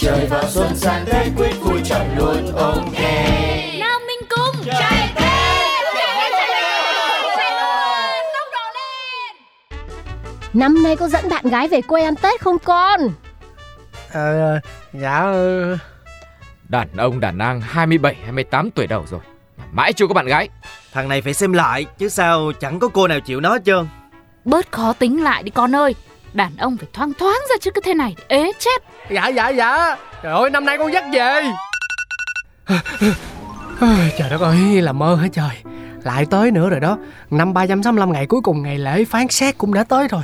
Trời vào xuân sang Tết quyết vui chọn luôn ok Nào mình cùng Chạy Năm nay có dẫn bạn gái về quê ăn Tết không con? Ờ, dạ ừ. Đàn ông đàn nàng 27, 28 tuổi đầu rồi. Mà Mãi chưa có bạn gái. Thằng này phải xem lại Chứ sao chẳng có cô nào chịu nó hết trơn. Bớt khó tính lại đi con ơi Đàn ông phải thoáng thoáng ra chứ cứ thế này. Ế chết. Dạ dạ dạ. Trời ơi năm nay con dắt về. Trời đất ơi là mơ hả trời. Lại tới nữa rồi đó. Năm 365 ngày cuối cùng ngày lễ phán xét cũng đã tới rồi.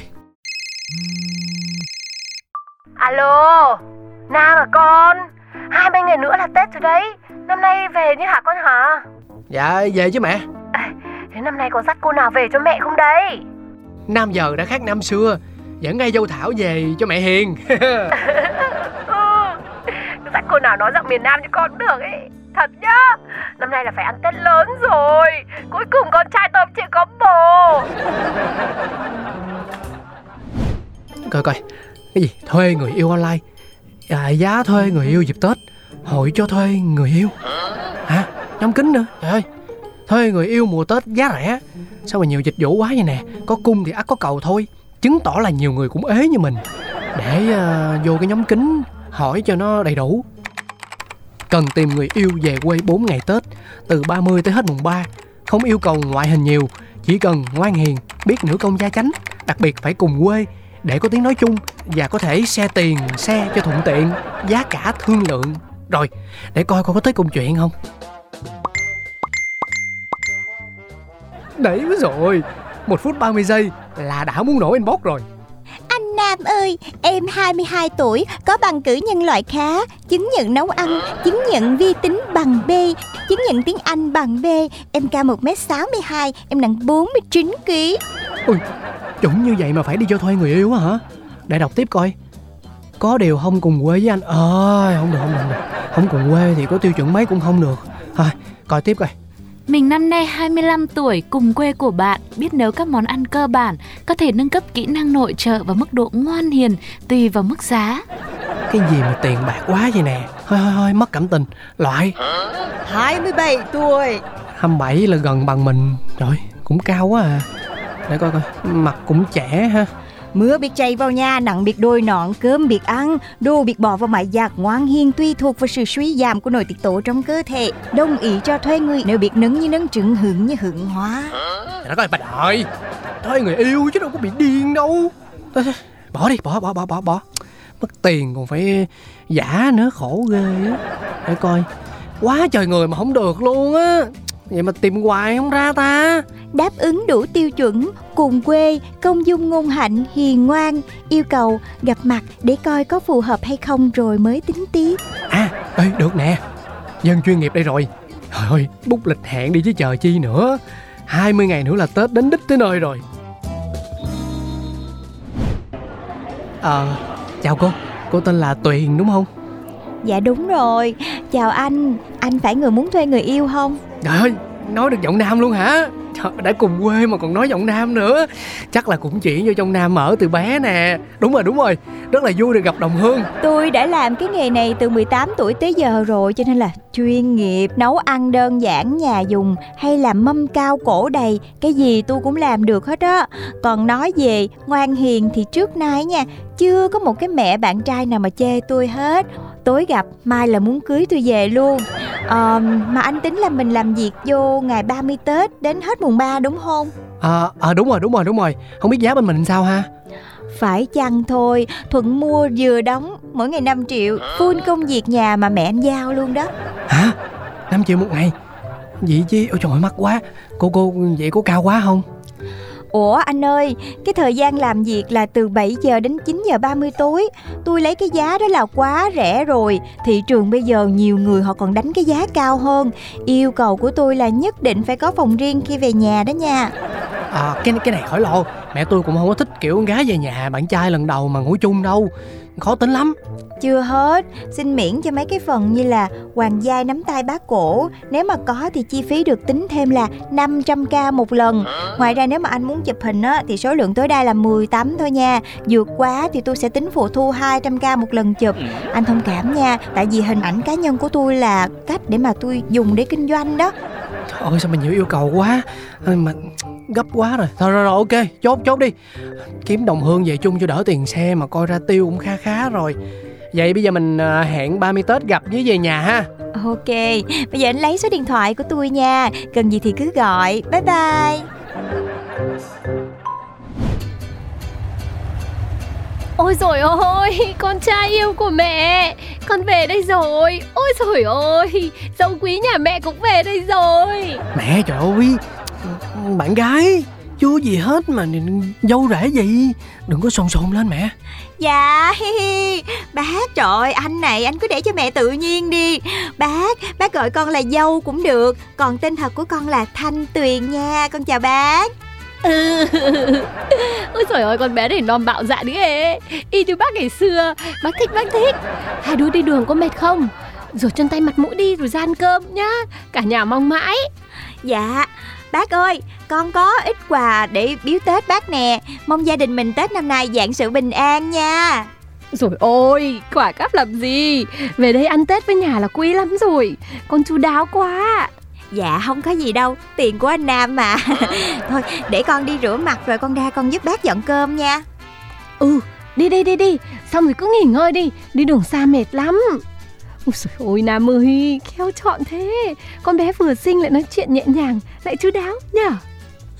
Alo, Nam à con? 20 ngày nữa là Tết rồi đấy. Năm nay về như hả con hả? Dạ về chứ mẹ. Thế năm nay con dắt cô nào về cho mẹ không đấy? Nam giờ đã khác năm xưa Dẫn ngay dâu Thảo về cho mẹ Hiền. Dắt cô nào nói giọng miền Nam cho con cũng được ấy Thật nhá Năm nay là phải ăn Tết lớn rồi. Cuối cùng con trai tôi chưa có bồ. Coi coi Cái gì? Thuê người yêu online. À, Giá thuê người yêu dịp Tết. Hội cho thuê người yêu. Hả? Nhắm kính nữa. Trời ơi Thuê người yêu mùa Tết giá rẻ. Sao mà nhiều dịch vụ quá vậy nè? Có cung thì ắt có cầu thôi Chứng tỏ là nhiều người cũng ế như mình. Để uh, vô cái nhóm kính Hỏi cho nó đầy đủ. Cần tìm người yêu về quê 4 ngày Tết Từ 30 tới hết mùng 3 Không yêu cầu ngoại hình nhiều Chỉ cần ngoan hiền Biết nữ công gia chánh Đặc biệt phải cùng quê để có tiếng nói chung và có thể xe tiền xe cho thuận tiện giá cả thương lượng. Rồi để coi coi có tới công chuyện không. Đấy rồi một phút 30 giây là đã muốn nổ inbox rồi. Anh Nam ơi, em 22 tuổi, có bằng cử nhân loại khá, chứng nhận nấu ăn, chứng nhận vi tính bằng B, chứng nhận tiếng Anh bằng B. Em cao 1m62, em nặng 49kg. ui chuẩn như vậy mà phải đi cho thuê người yêu á hả? Để đọc tiếp coi. Có điều không cùng quê với anh. Ơi không được không được không được. Không cùng quê thì có tiêu chuẩn mấy cũng không được. Thôi coi tiếp coi Mình năm nay 25 tuổi, cùng quê của bạn, biết nấu các món ăn cơ bản, có thể nâng cấp kỹ năng nội trợ và mức độ ngoan hiền tùy vào mức giá. cái gì mà tiền bạc quá vậy nè? Thôi thôi thôi mất cảm tình. Loại. 27 tuổi. 27 là gần bằng mình. Trời cũng cao quá à. Để coi coi Mặt cũng trẻ ha Mưa biết chạy vào nhà, nặng biết đôi nọn, cơm biết ăn, đồ biết bỏ vào máy giặt, ngoan hiền tùy thuộc vào sự suy giảm của nội tiết tố trong cơ thể. Đồng ý cho thuê người nếu biết nứng như nứng trứng, hưởng như hưởng hóa. Nó coi bà đợi thuê người yêu chứ đâu có bị điên đâu Bỏ đi bỏ bỏ bỏ bỏ bỏ Mất tiền còn phải eh, giả nữa khổ ghê á Để coi Quá trời người mà không được luôn á Vậy mà tìm hoài không ra ta. Đáp ứng đủ tiêu chuẩn, cùng quê, công dung ngôn hạnh, hiền ngoan, yêu cầu gặp mặt để coi có phù hợp hay không rồi mới tính tiếp. À ê, được nè. Dân chuyên nghiệp đây rồi. Trời ơi bút lịch hẹn đi chứ chờ chi nữa. 20 ngày nữa là Tết đến đích tới nơi rồi. Ờ Chào cô. Cô tên là Tuyền đúng không Dạ đúng rồi, chào anh, anh phải người muốn thuê người yêu không? Trời ơi Nói được giọng nam luôn hả? Trời, đã cùng quê mà còn nói giọng nam nữa Chắc là cũng chuyển vô trong nam ở từ bé nè Đúng rồi đúng rồi Rất là vui được gặp đồng hương Tôi đã làm cái nghề này từ 18 tuổi tới giờ rồi cho nên là chuyên nghiệp, nấu ăn đơn giản nhà dùng hay làm mâm cao cổ đầy, cái gì tôi cũng làm được hết á. Còn nói về ngoan hiền thì trước nay nha, chưa có một cái mẹ bạn trai nào mà chê tôi hết. Tối gặp, mai là muốn cưới tôi về luôn. Ờ, mà anh tính là mình làm việc vô ngày 30 Tết đến hết mùng 3 đúng không? Ờ à, à, đúng rồi đúng rồi đúng rồi. Không biết giá bên mình sao ha? Phải chăng thôi Thuận mua vừa đóng Mỗi ngày 5 triệu Full công việc nhà mà mẹ anh giao luôn đó. Hả? 5 triệu một ngày? Vậy chứ Ôi trời ơi mắc quá. Cô cô vậy có cao quá không Ủa anh ơi, cái thời gian làm việc là từ 7 giờ đến 9 giờ 30 tối. Tôi lấy cái giá đó là quá rẻ rồi. Thị trường bây giờ nhiều người họ còn đánh cái giá cao hơn. Yêu cầu của tôi là nhất định phải có phòng riêng khi về nhà đó nha. À cái cái này khỏi lo. Mẹ tôi cũng không có thích kiểu con gái về nhà bạn trai lần đầu mà ngủ chung đâu. Khó tính lắm. Chưa hết, xin miễn cho mấy cái phần như là hoàng giai nắm tay bác cổ. Nếu mà có thì chi phí được tính thêm là 500k một lần. Ngoài ra nếu mà anh muốn chụp hình á, thì số lượng tối đa là 10 tấm thôi nha. Vượt quá thì tôi sẽ tính phụ thu 200k một lần chụp. Anh thông cảm nha, tại vì hình ảnh cá nhân của tôi là cách để mà tôi dùng để kinh doanh đó. Trời ơi sao mà nhiều yêu cầu quá. Mà gấp quá rồi. Thôi rồi, rồi ok chốt chốt đi. Kiếm đồng hương về chung cho đỡ tiền xe Mà coi ra tiêu cũng khá khá rồi. Vậy bây giờ mình à, hẹn 30 Tết gặp với về nhà ha. Ok, bây giờ anh lấy số điện thoại của tôi nha. Cần gì thì cứ gọi. Bye bye. Ôi rồi ôi, con trai yêu của mẹ. Con về đây rồi. Ôi rồi ôi, dâu quý nhà mẹ cũng về đây rồi. Mẹ trời ơi Bạn gái Chưa gì hết mà dâu rể gì Đừng có sồn sồn lên mẹ. Dạ hi hi. Bác trời ơi, anh này anh cứ để cho mẹ tự nhiên đi. Bác Bác gọi con là dâu cũng được Còn tên thật của con là Thanh Tuyền nha. Con chào bác. Ừ. Ôi trời ơi con bé này non bạo dạn ghê. Y như bác ngày xưa Bác thích bác thích. Hai đứa đi đường có mệt không? Rửa chân tay mặt mũi đi rồi ra ăn cơm nhá. Cả nhà mong mãi. Dạ Bác ơi, con có ít quà để biếu Tết bác nè. Mong gia đình mình Tết năm nay dạng sự bình an nha. Rồi ôi, quả cáp làm gì? Về đây ăn Tết với nhà là quý lắm rồi. Con chu đáo quá. Dạ không có gì đâu, tiền của anh Nam mà. Thôi để con đi rửa mặt rồi con ra con giúp bác dọn cơm nha. Ừ, đi đi đi đi. Xong rồi cứ nghỉ ngơi đi. Đi đường xa mệt lắm Ôi trời ơi Nam ơi, khéo chọn thế. Con bé vừa xinh lại nói chuyện nhẹ nhàng Lại chu đáo nhở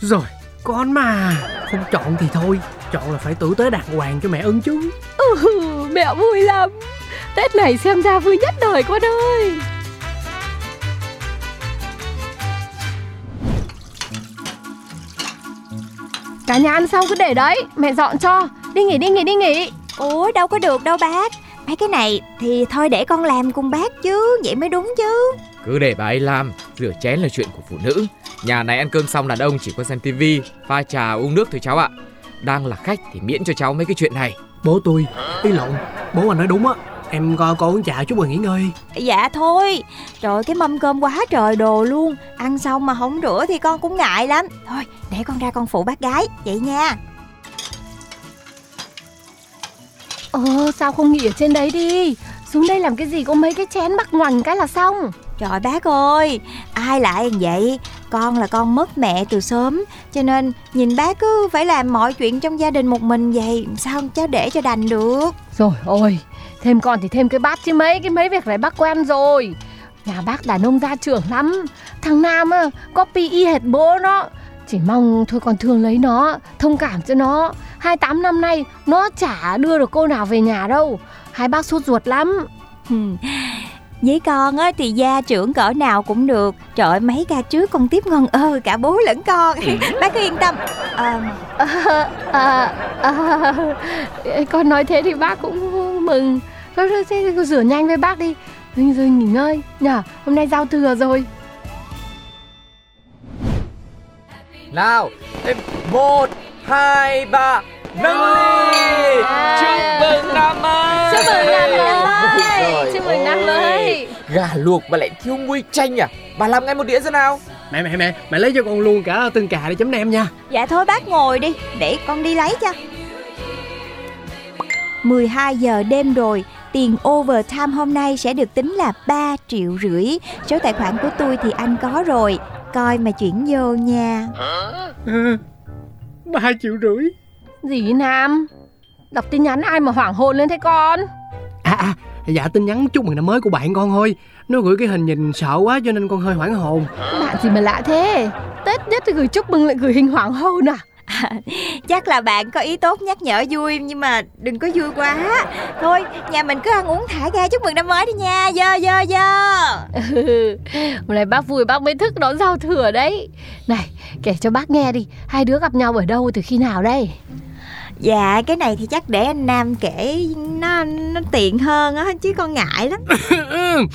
Rồi con mà. Không chọn thì thôi Chọn là phải tử tế đàng hoàng cho mẹ ưng chứ. Ừ, mẹ vui lắm. Tết này xem ra vui nhất đời con ơi. Cả nhà ăn xong cứ để đấy Mẹ dọn cho. Đi nghỉ đi nghỉ đi nghỉ. Ủa đâu có được đâu bác Mấy cái này thì thôi để con làm cùng bác chứ Vậy mới đúng chứ. Cứ để bà ấy làm Rửa chén là chuyện của phụ nữ. Nhà này ăn cơm xong đàn ông chỉ có xem tivi Pha trà uống nước thôi cháu ạ. Đang là khách thì miễn cho cháu mấy cái chuyện này. Bố tôi Ý lộn Bố anh nói đúng á. Em coi con uống trà chút rồi nghỉ ngơi. Dạ thôi Trời cái mâm cơm quá trời đồ luôn. Ăn xong mà không rửa thì con cũng ngại lắm. Thôi để con ra con phụ bác gái Vậy nha Ờ sao không nghỉ ở trên đấy đi? Xuống đây làm cái gì có mấy cái chén bắt ngoằn cái là xong. Trời bác ơi Ai lại vậy? Con là con mất mẹ từ sớm Cho nên nhìn bác cứ phải làm mọi chuyện trong gia đình một mình vậy Sao cháu để cho đành được? Rồi ôi Thêm con thì thêm cái bát chứ mấy Cái mấy việc này bác quen rồi. Nhà bác đàn ông gia trưởng lắm Thằng Nam á Copy y hệt bố nó. Chỉ mong thôi còn thương lấy nó Thông cảm cho nó 28 năm nay Nó chả đưa được cô nào về nhà đâu. Hai bác sốt ruột lắm. Với con á thì gia trưởng cỡ nào cũng được. Trời ơi, mấy ca trước con tiếp ngon ơ cả bố lẫn con. Bác cứ yên tâm. À, à, à, à, Con nói thế thì bác cũng mừng. Thôi thôi thế cô rửa nhanh với bác đi. Rồi, rồi nghỉ ngơi. Nhở Hôm nay giao thừa rồi. Nào em Một Hai ba Nâng ly Chúc mừng năm mới! Chúc mừng năm mới! Chúc mừng năm mới. Gà luộc mà lại thiếu muối chanh à? Bà làm ngay một đĩa ra nào? Mẹ mẹ mẹ Mẹ lấy cho con luôn cả tương cà để chấm nem nha. Dạ thôi bác ngồi đi Để con đi lấy cho. 12 giờ đêm rồi Tiền overtime hôm nay sẽ được tính là 3 triệu rưỡi. Số tài khoản của tôi thì anh có rồi. Coi mà chuyển vô nha. Ba triệu rưỡi Gì Nam? Đọc tin nhắn ai mà hoảng hồn lên thế con? À à Dạ tin nhắn chúc mừng năm mới của bạn con thôi Nó gửi cái hình nhìn sợ quá cho nên con hơi hoảng hồn. Bạn gì mà lạ thế? Tết nhất thì gửi chúc mừng lại gửi hình hoảng hồn à? Chắc là bạn có ý tốt nhắc nhở vui Nhưng mà đừng có vui quá. Thôi nhà mình cứ ăn uống thả ga chúc mừng năm mới đi nha. Dơ dơ dơ. Hôm nay bác vui bác mới thức đón giao thừa đấy. Này kể cho bác nghe đi. Hai đứa gặp nhau ở đâu từ khi nào đây Dạ cái này thì chắc để anh Nam kể Nó nó tiện hơn á Chứ con ngại lắm.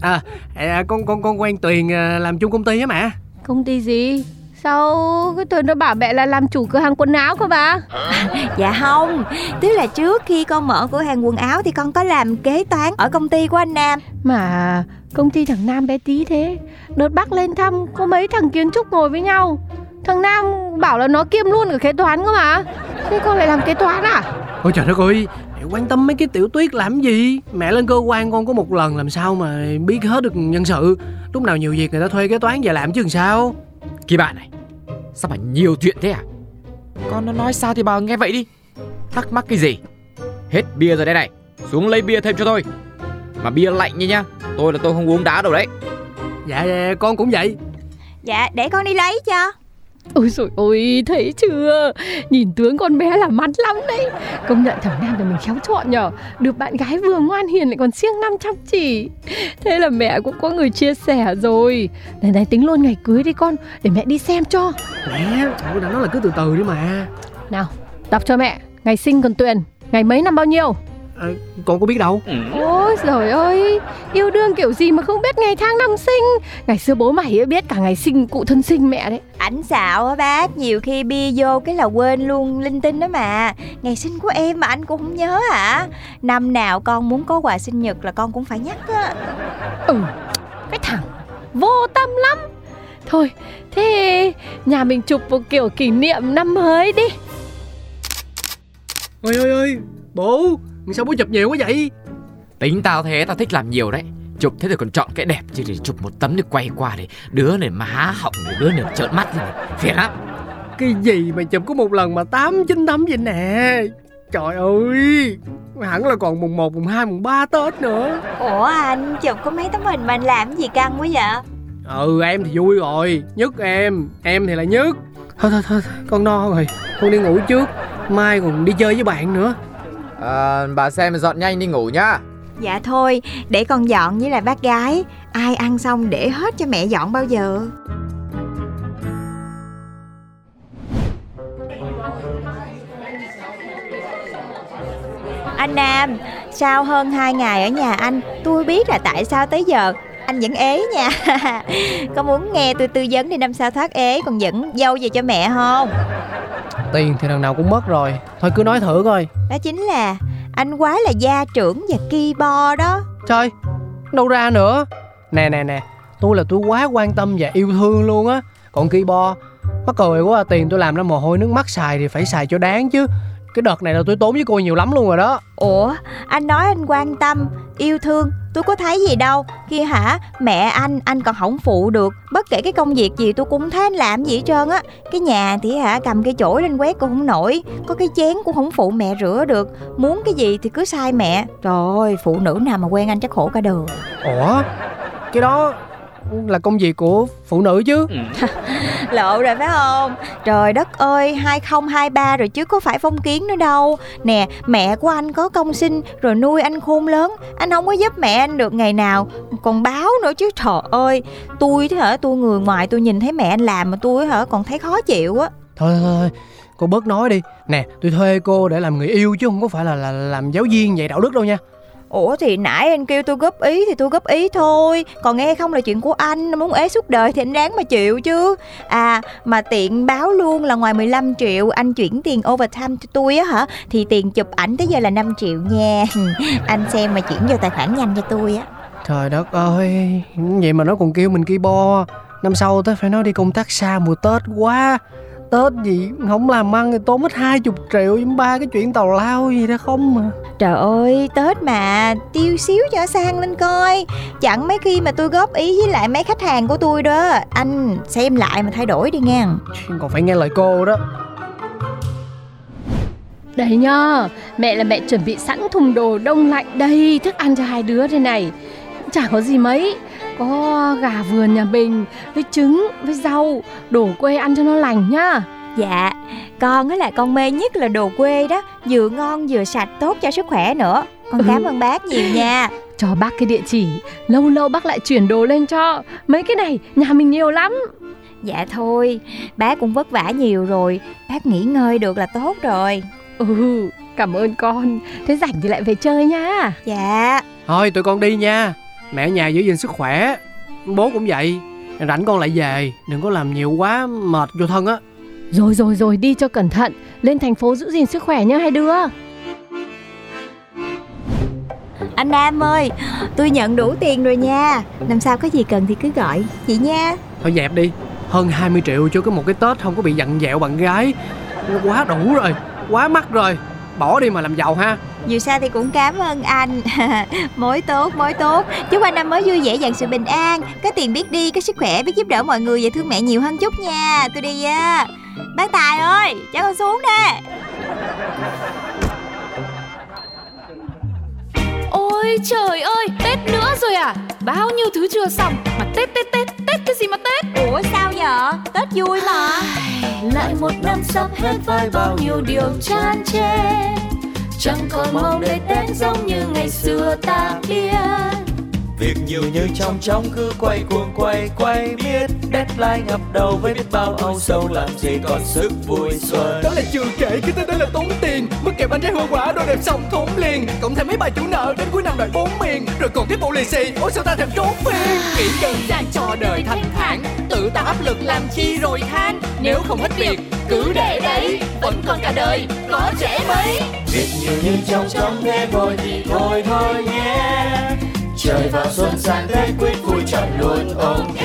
À, à con con con quen Tuyền à, làm chung công ty á mẹ. Công ty gì? Sao cái Tuyền nó bảo mẹ là làm chủ cửa hàng quần áo cơ bà Dạ không Tức là trước khi con mở cửa hàng quần áo Thì con có làm kế toán ở công ty của anh Nam. Mà công ty thằng Nam bé tí thế Đợt bác lên thăm có mấy thằng kiến trúc ngồi với nhau. Thằng Nam bảo là nó kiêm luôn cả kế toán cơ mà Thế con lại làm kế toán à? Ôi trời đất ơi mẹ quan tâm mấy cái tiểu tuyết làm gì? Mẹ lên cơ quan con có một lần làm sao mà biết hết được nhân sự. Lúc nào nhiều việc người ta thuê kế toán về làm chứ làm sao? Kỳ bạn này Sao mà nhiều chuyện thế à? Con nó nói sao thì bà nghe vậy đi. Thắc mắc cái gì? Hết bia rồi đây này Xuống lấy bia thêm cho tôi. Mà bia lạnh nha nha Tôi là tôi không uống đá đâu đấy. Dạ, dạ con cũng vậy. Dạ để con đi lấy cho Ôi rồi ôi thấy chưa? Nhìn tướng con bé là mắt lắm đấy. Công nhận thằng Nam nhà mình khéo chọn nhở Được bạn gái vừa ngoan hiền lại còn siêng năm chăm chỉ. Thế là mẹ cũng có người chia sẻ rồi. Này này tính luôn ngày cưới đi con Để mẹ đi xem cho. Mẹ Trời đã nói là cứ từ từ đi mà. Nào đọc cho mẹ Ngày sinh còn Tuyền Ngày mấy năm bao nhiêu à, Con có biết đâu. Ôi trời ơi Yêu đương kiểu gì mà không biết ngày tháng năm sinh. Ngày xưa bố mày biết cả ngày sinh cụ thân sinh mẹ đấy. Ảnh xạo á bác Nhiều khi bia vô cái là quên luôn linh tinh đó mà. Ngày sinh của em mà anh cũng không nhớ hả? Năm nào con muốn có quà sinh nhật là con cũng phải nhắc á. Ừ Cái thằng vô tâm lắm. Thôi thế nhà mình chụp một kiểu kỷ niệm năm mới đi. Ôi ôi ôi Bố Sao bố chụp nhiều quá vậy? Tính tao thế tao thích làm nhiều đấy. Chụp thế thì còn chọn cái đẹp chứ để chụp một tấm để quay qua để đứa này má họng đứa này trợn mắt lên phiền lắm. Cái gì mà chụp có một lần mà tám chín tấm vậy nè? Trời ơi Hẳn là còn mùng 1, mùng 2, mùng 3 Tết nữa. Ủa anh chụp có mấy tấm hình mà anh làm gì căng quá vậy? Ừ em thì vui rồi. Nhất em Em thì là nhất. Thôi thôi thôi con no rồi. Con đi ngủ trước. Mai còn đi chơi với bạn nữa à, Bà xem dọn nhanh đi ngủ nhá. Dạ thôi để con dọn với lại bác gái. Ai ăn xong để hết cho mẹ dọn bao giờ. Anh Nam Sao hơn 2 ngày ở nhà anh Tôi biết là tại sao tới giờ anh vẫn ế nha. Có muốn nghe tôi tư vấn đi năm sau thoát ế Còn dẫn dâu về cho mẹ không? Tiền thì lần nào cũng mất rồi. Thôi cứ nói thử coi. Đó chính là anh quá là gia trưởng và keyboard đó. Trời Đâu ra nữa. Nè nè nè Tôi là tôi quá quan tâm và yêu thương luôn á. Còn keyboard Mắc cười quá à, tiền tôi làm ra mồ hôi nước mắt xài thì phải xài cho đáng chứ Cái đợt này là tôi tốn với cô nhiều lắm luôn rồi đó. Ủa anh nói anh quan tâm Yêu thương tôi có thấy gì đâu. Kia hả mẹ anh anh còn không phụ được. Bất kể cái công việc gì tôi cũng thấy anh làm gì hết trơn á. Cái nhà thì hả cầm cây chổi lên quét cũng không nổi. Có cái chén cũng không phụ mẹ rửa được. Muốn cái gì thì cứ sai mẹ. Trời ơi phụ nữ nào mà quen anh chắc khổ cả đời. Ủa? Cái đó là công việc của phụ nữ chứ Lộ rồi phải không? Trời đất ơi 2023 rồi chứ có phải phong kiến nữa đâu. Nè mẹ của anh có công sinh Rồi nuôi anh khôn lớn. Anh không có giúp mẹ anh được ngày nào. Còn báo nữa chứ trời ơi. Tôi thế hả tôi người ngoài tôi nhìn thấy mẹ anh làm Mà tôi hả còn thấy khó chịu á. Thôi thôi thôi Cô bớt nói đi. Nè tôi thuê cô để làm người yêu chứ không có phải là, là làm giáo viên dạy đạo đức đâu nha. Ủa thì nãy anh kêu tôi góp ý thì tôi góp ý thôi. Còn nghe không là chuyện của anh Muốn ế suốt đời thì anh đáng mà chịu chứ. À mà tiện báo luôn là ngoài 15 triệu Anh chuyển tiền overtime cho tôi á hả? Thì tiền chụp ảnh tới giờ là 5 triệu nha. Anh xem mà chuyển vô tài khoản nhanh cho tôi á. Trời đất ơi, Vậy mà nó còn kêu mình keyboard. Năm sau tới phải nói đi công tác xa mùa Tết quá. Tết gì không làm ăn thì tốn hết 20 triệu với ba cái chuyện tàu lao gì đó không mà Trời ơi Tết mà tiêu xíu cho sang lên coi. Chẳng mấy khi mà tôi góp ý với lại mấy khách hàng của tôi đó. Anh xem lại mà thay đổi đi nha. Còn phải nghe lời cô đó. Đây nhá Mẹ là mẹ chuẩn bị sẵn thùng đồ đông lạnh đây Thức ăn cho hai đứa thế này. Chả có gì mấy Có gà vườn nhà mình Với trứng, với rau Đổ quê ăn cho nó lành nhá. Dạ con á là con mê nhất là đồ quê đó vừa ngon vừa sạch tốt cho sức khỏe nữa. Con Ừ. cảm ơn bác nhiều nha. Cho bác cái địa chỉ Lâu lâu bác lại chuyển đồ lên cho. Mấy cái này nhà mình nhiều lắm. Dạ thôi bác cũng vất vả nhiều rồi bác nghỉ ngơi được là tốt rồi. Ừ cảm ơn con. Thế rảnh thì lại về chơi nha. Dạ. Thôi tụi con đi nha Mẹ ở nhà giữ gìn sức khỏe. Bố cũng vậy. Rảnh con lại về. Đừng có làm nhiều quá mệt vô thân á. Rồi rồi rồi đi cho cẩn thận. Lên thành phố giữ gìn sức khỏe nhá hai đứa. Anh Nam ơi tôi nhận đủ tiền rồi nha. Năm sau có gì cần thì cứ gọi chị nha. Thôi dẹp đi. Hơn 20 triệu cho cái một cái Tết không có bị dặn dẹo bạn gái. Quá đủ rồi Quá mắc rồi. Bỏ đi mà làm giàu ha dù sao thì cũng cảm ơn anh. Mối tốt mối tốt. Chúc anh năm mới vui vẻ dàn sự bình an. Có tiền biết đi có sức khỏe biết giúp đỡ mọi người và thương mẹ nhiều hơn chút nha. Tôi đi á. Bác tài ơi cho con xuống nè Ôi trời ơi, Tết nữa rồi à? Bao nhiêu thứ chưa xong? Mà Tết Tết Tết Tết cái gì mà Tết? ủa sao vậy? Tết vui mà. Lại một năm sắp hết với bao nhiêu điều chan chê Chẳng còn mong để Tết giống như ngày xưa ta biết. Việc nhiều như trong trong cứ quay cuồng quay quay biết. Deadline ngập đầu với biết bao âu sầu làm gì còn sức vui xuân. Đó là chưa kể cái tên đó là tốn tiền Bánh trái hoa quả đồ đẹp xong thốn liền. Cộng thêm mấy bài chủ nợ đến cuối năm đòi bốn miền Rồi còn tiếp bộ lì xì Ôi sao ta thèm trốn phiền. Nghĩ đơn giản cho đời thanh thản. Tự tạo áp lực làm chi rồi than. Nếu không hết việc cứ để đấy. Vẫn còn cả đời có trẻ mấy. Việc nhiều như trong trong thế thôi thì thôi thôi nhé. Trời vào xuân sang Tết quyết vui chọn luôn ok